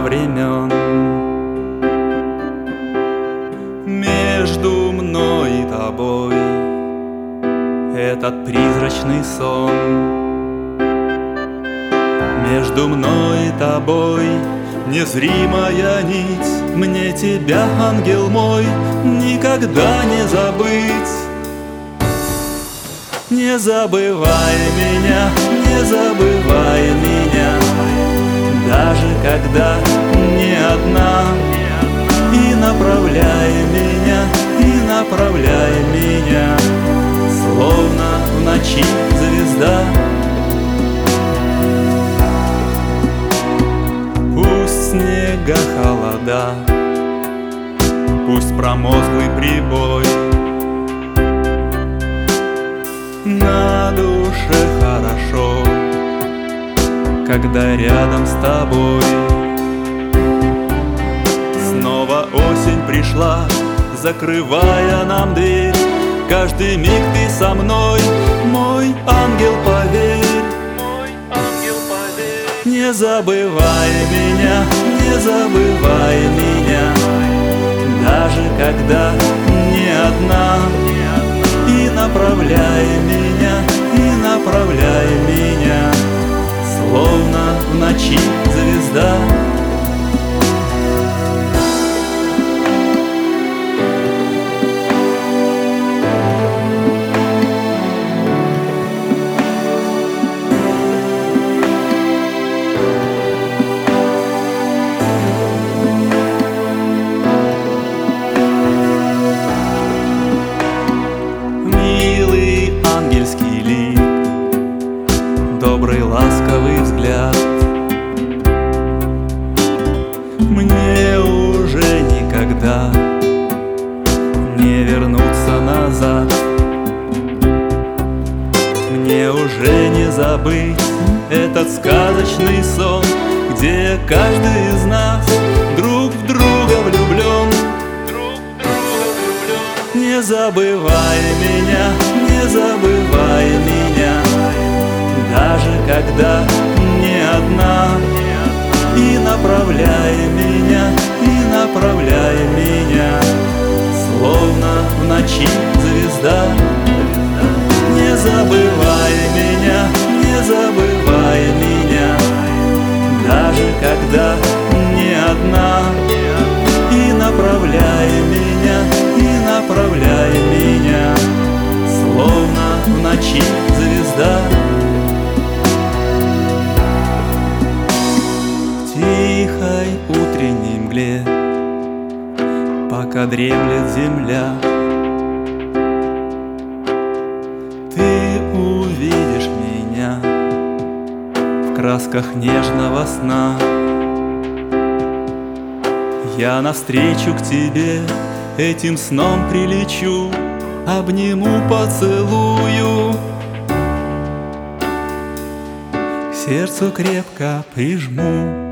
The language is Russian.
времен. Между мной и тобой Этот призрачный сон. Между мной и тобой Незримая нить. Мне тебя, ангел мой, Никогда не забыть. Не забывай меня, не забывай Даже когда не одна. И направляй меня, и направляй меня Словно в ночи звезда. Пусть снега холода Пусть промозглый прибой. На душе хорошо Когда рядом с тобой. Снова осень пришла Закрывая нам дверь. Каждый миг ты со мной Мой ангел, поверь. Не забывай меня, не забывай меня. Даже когда не одна. И направляй меня, и направляй меня в ночи звезда назад. Мне уже не забыть Этот сказочный сон Где каждый из нас Друг в друга влюблен. Не забывай меня, не забывай меня Даже когда не одна. И направляй меня, и направляй меня Словно в ночи Даже когда не одна. И направляй меня, и направляй меня Словно в ночи звезда. Тихой утренней мгле Пока дремлет земля Ты увидишь меня В красках нежного сна Я навстречу к тебе Этим сном прилечу Обниму, поцелую. К сердцу крепко прижму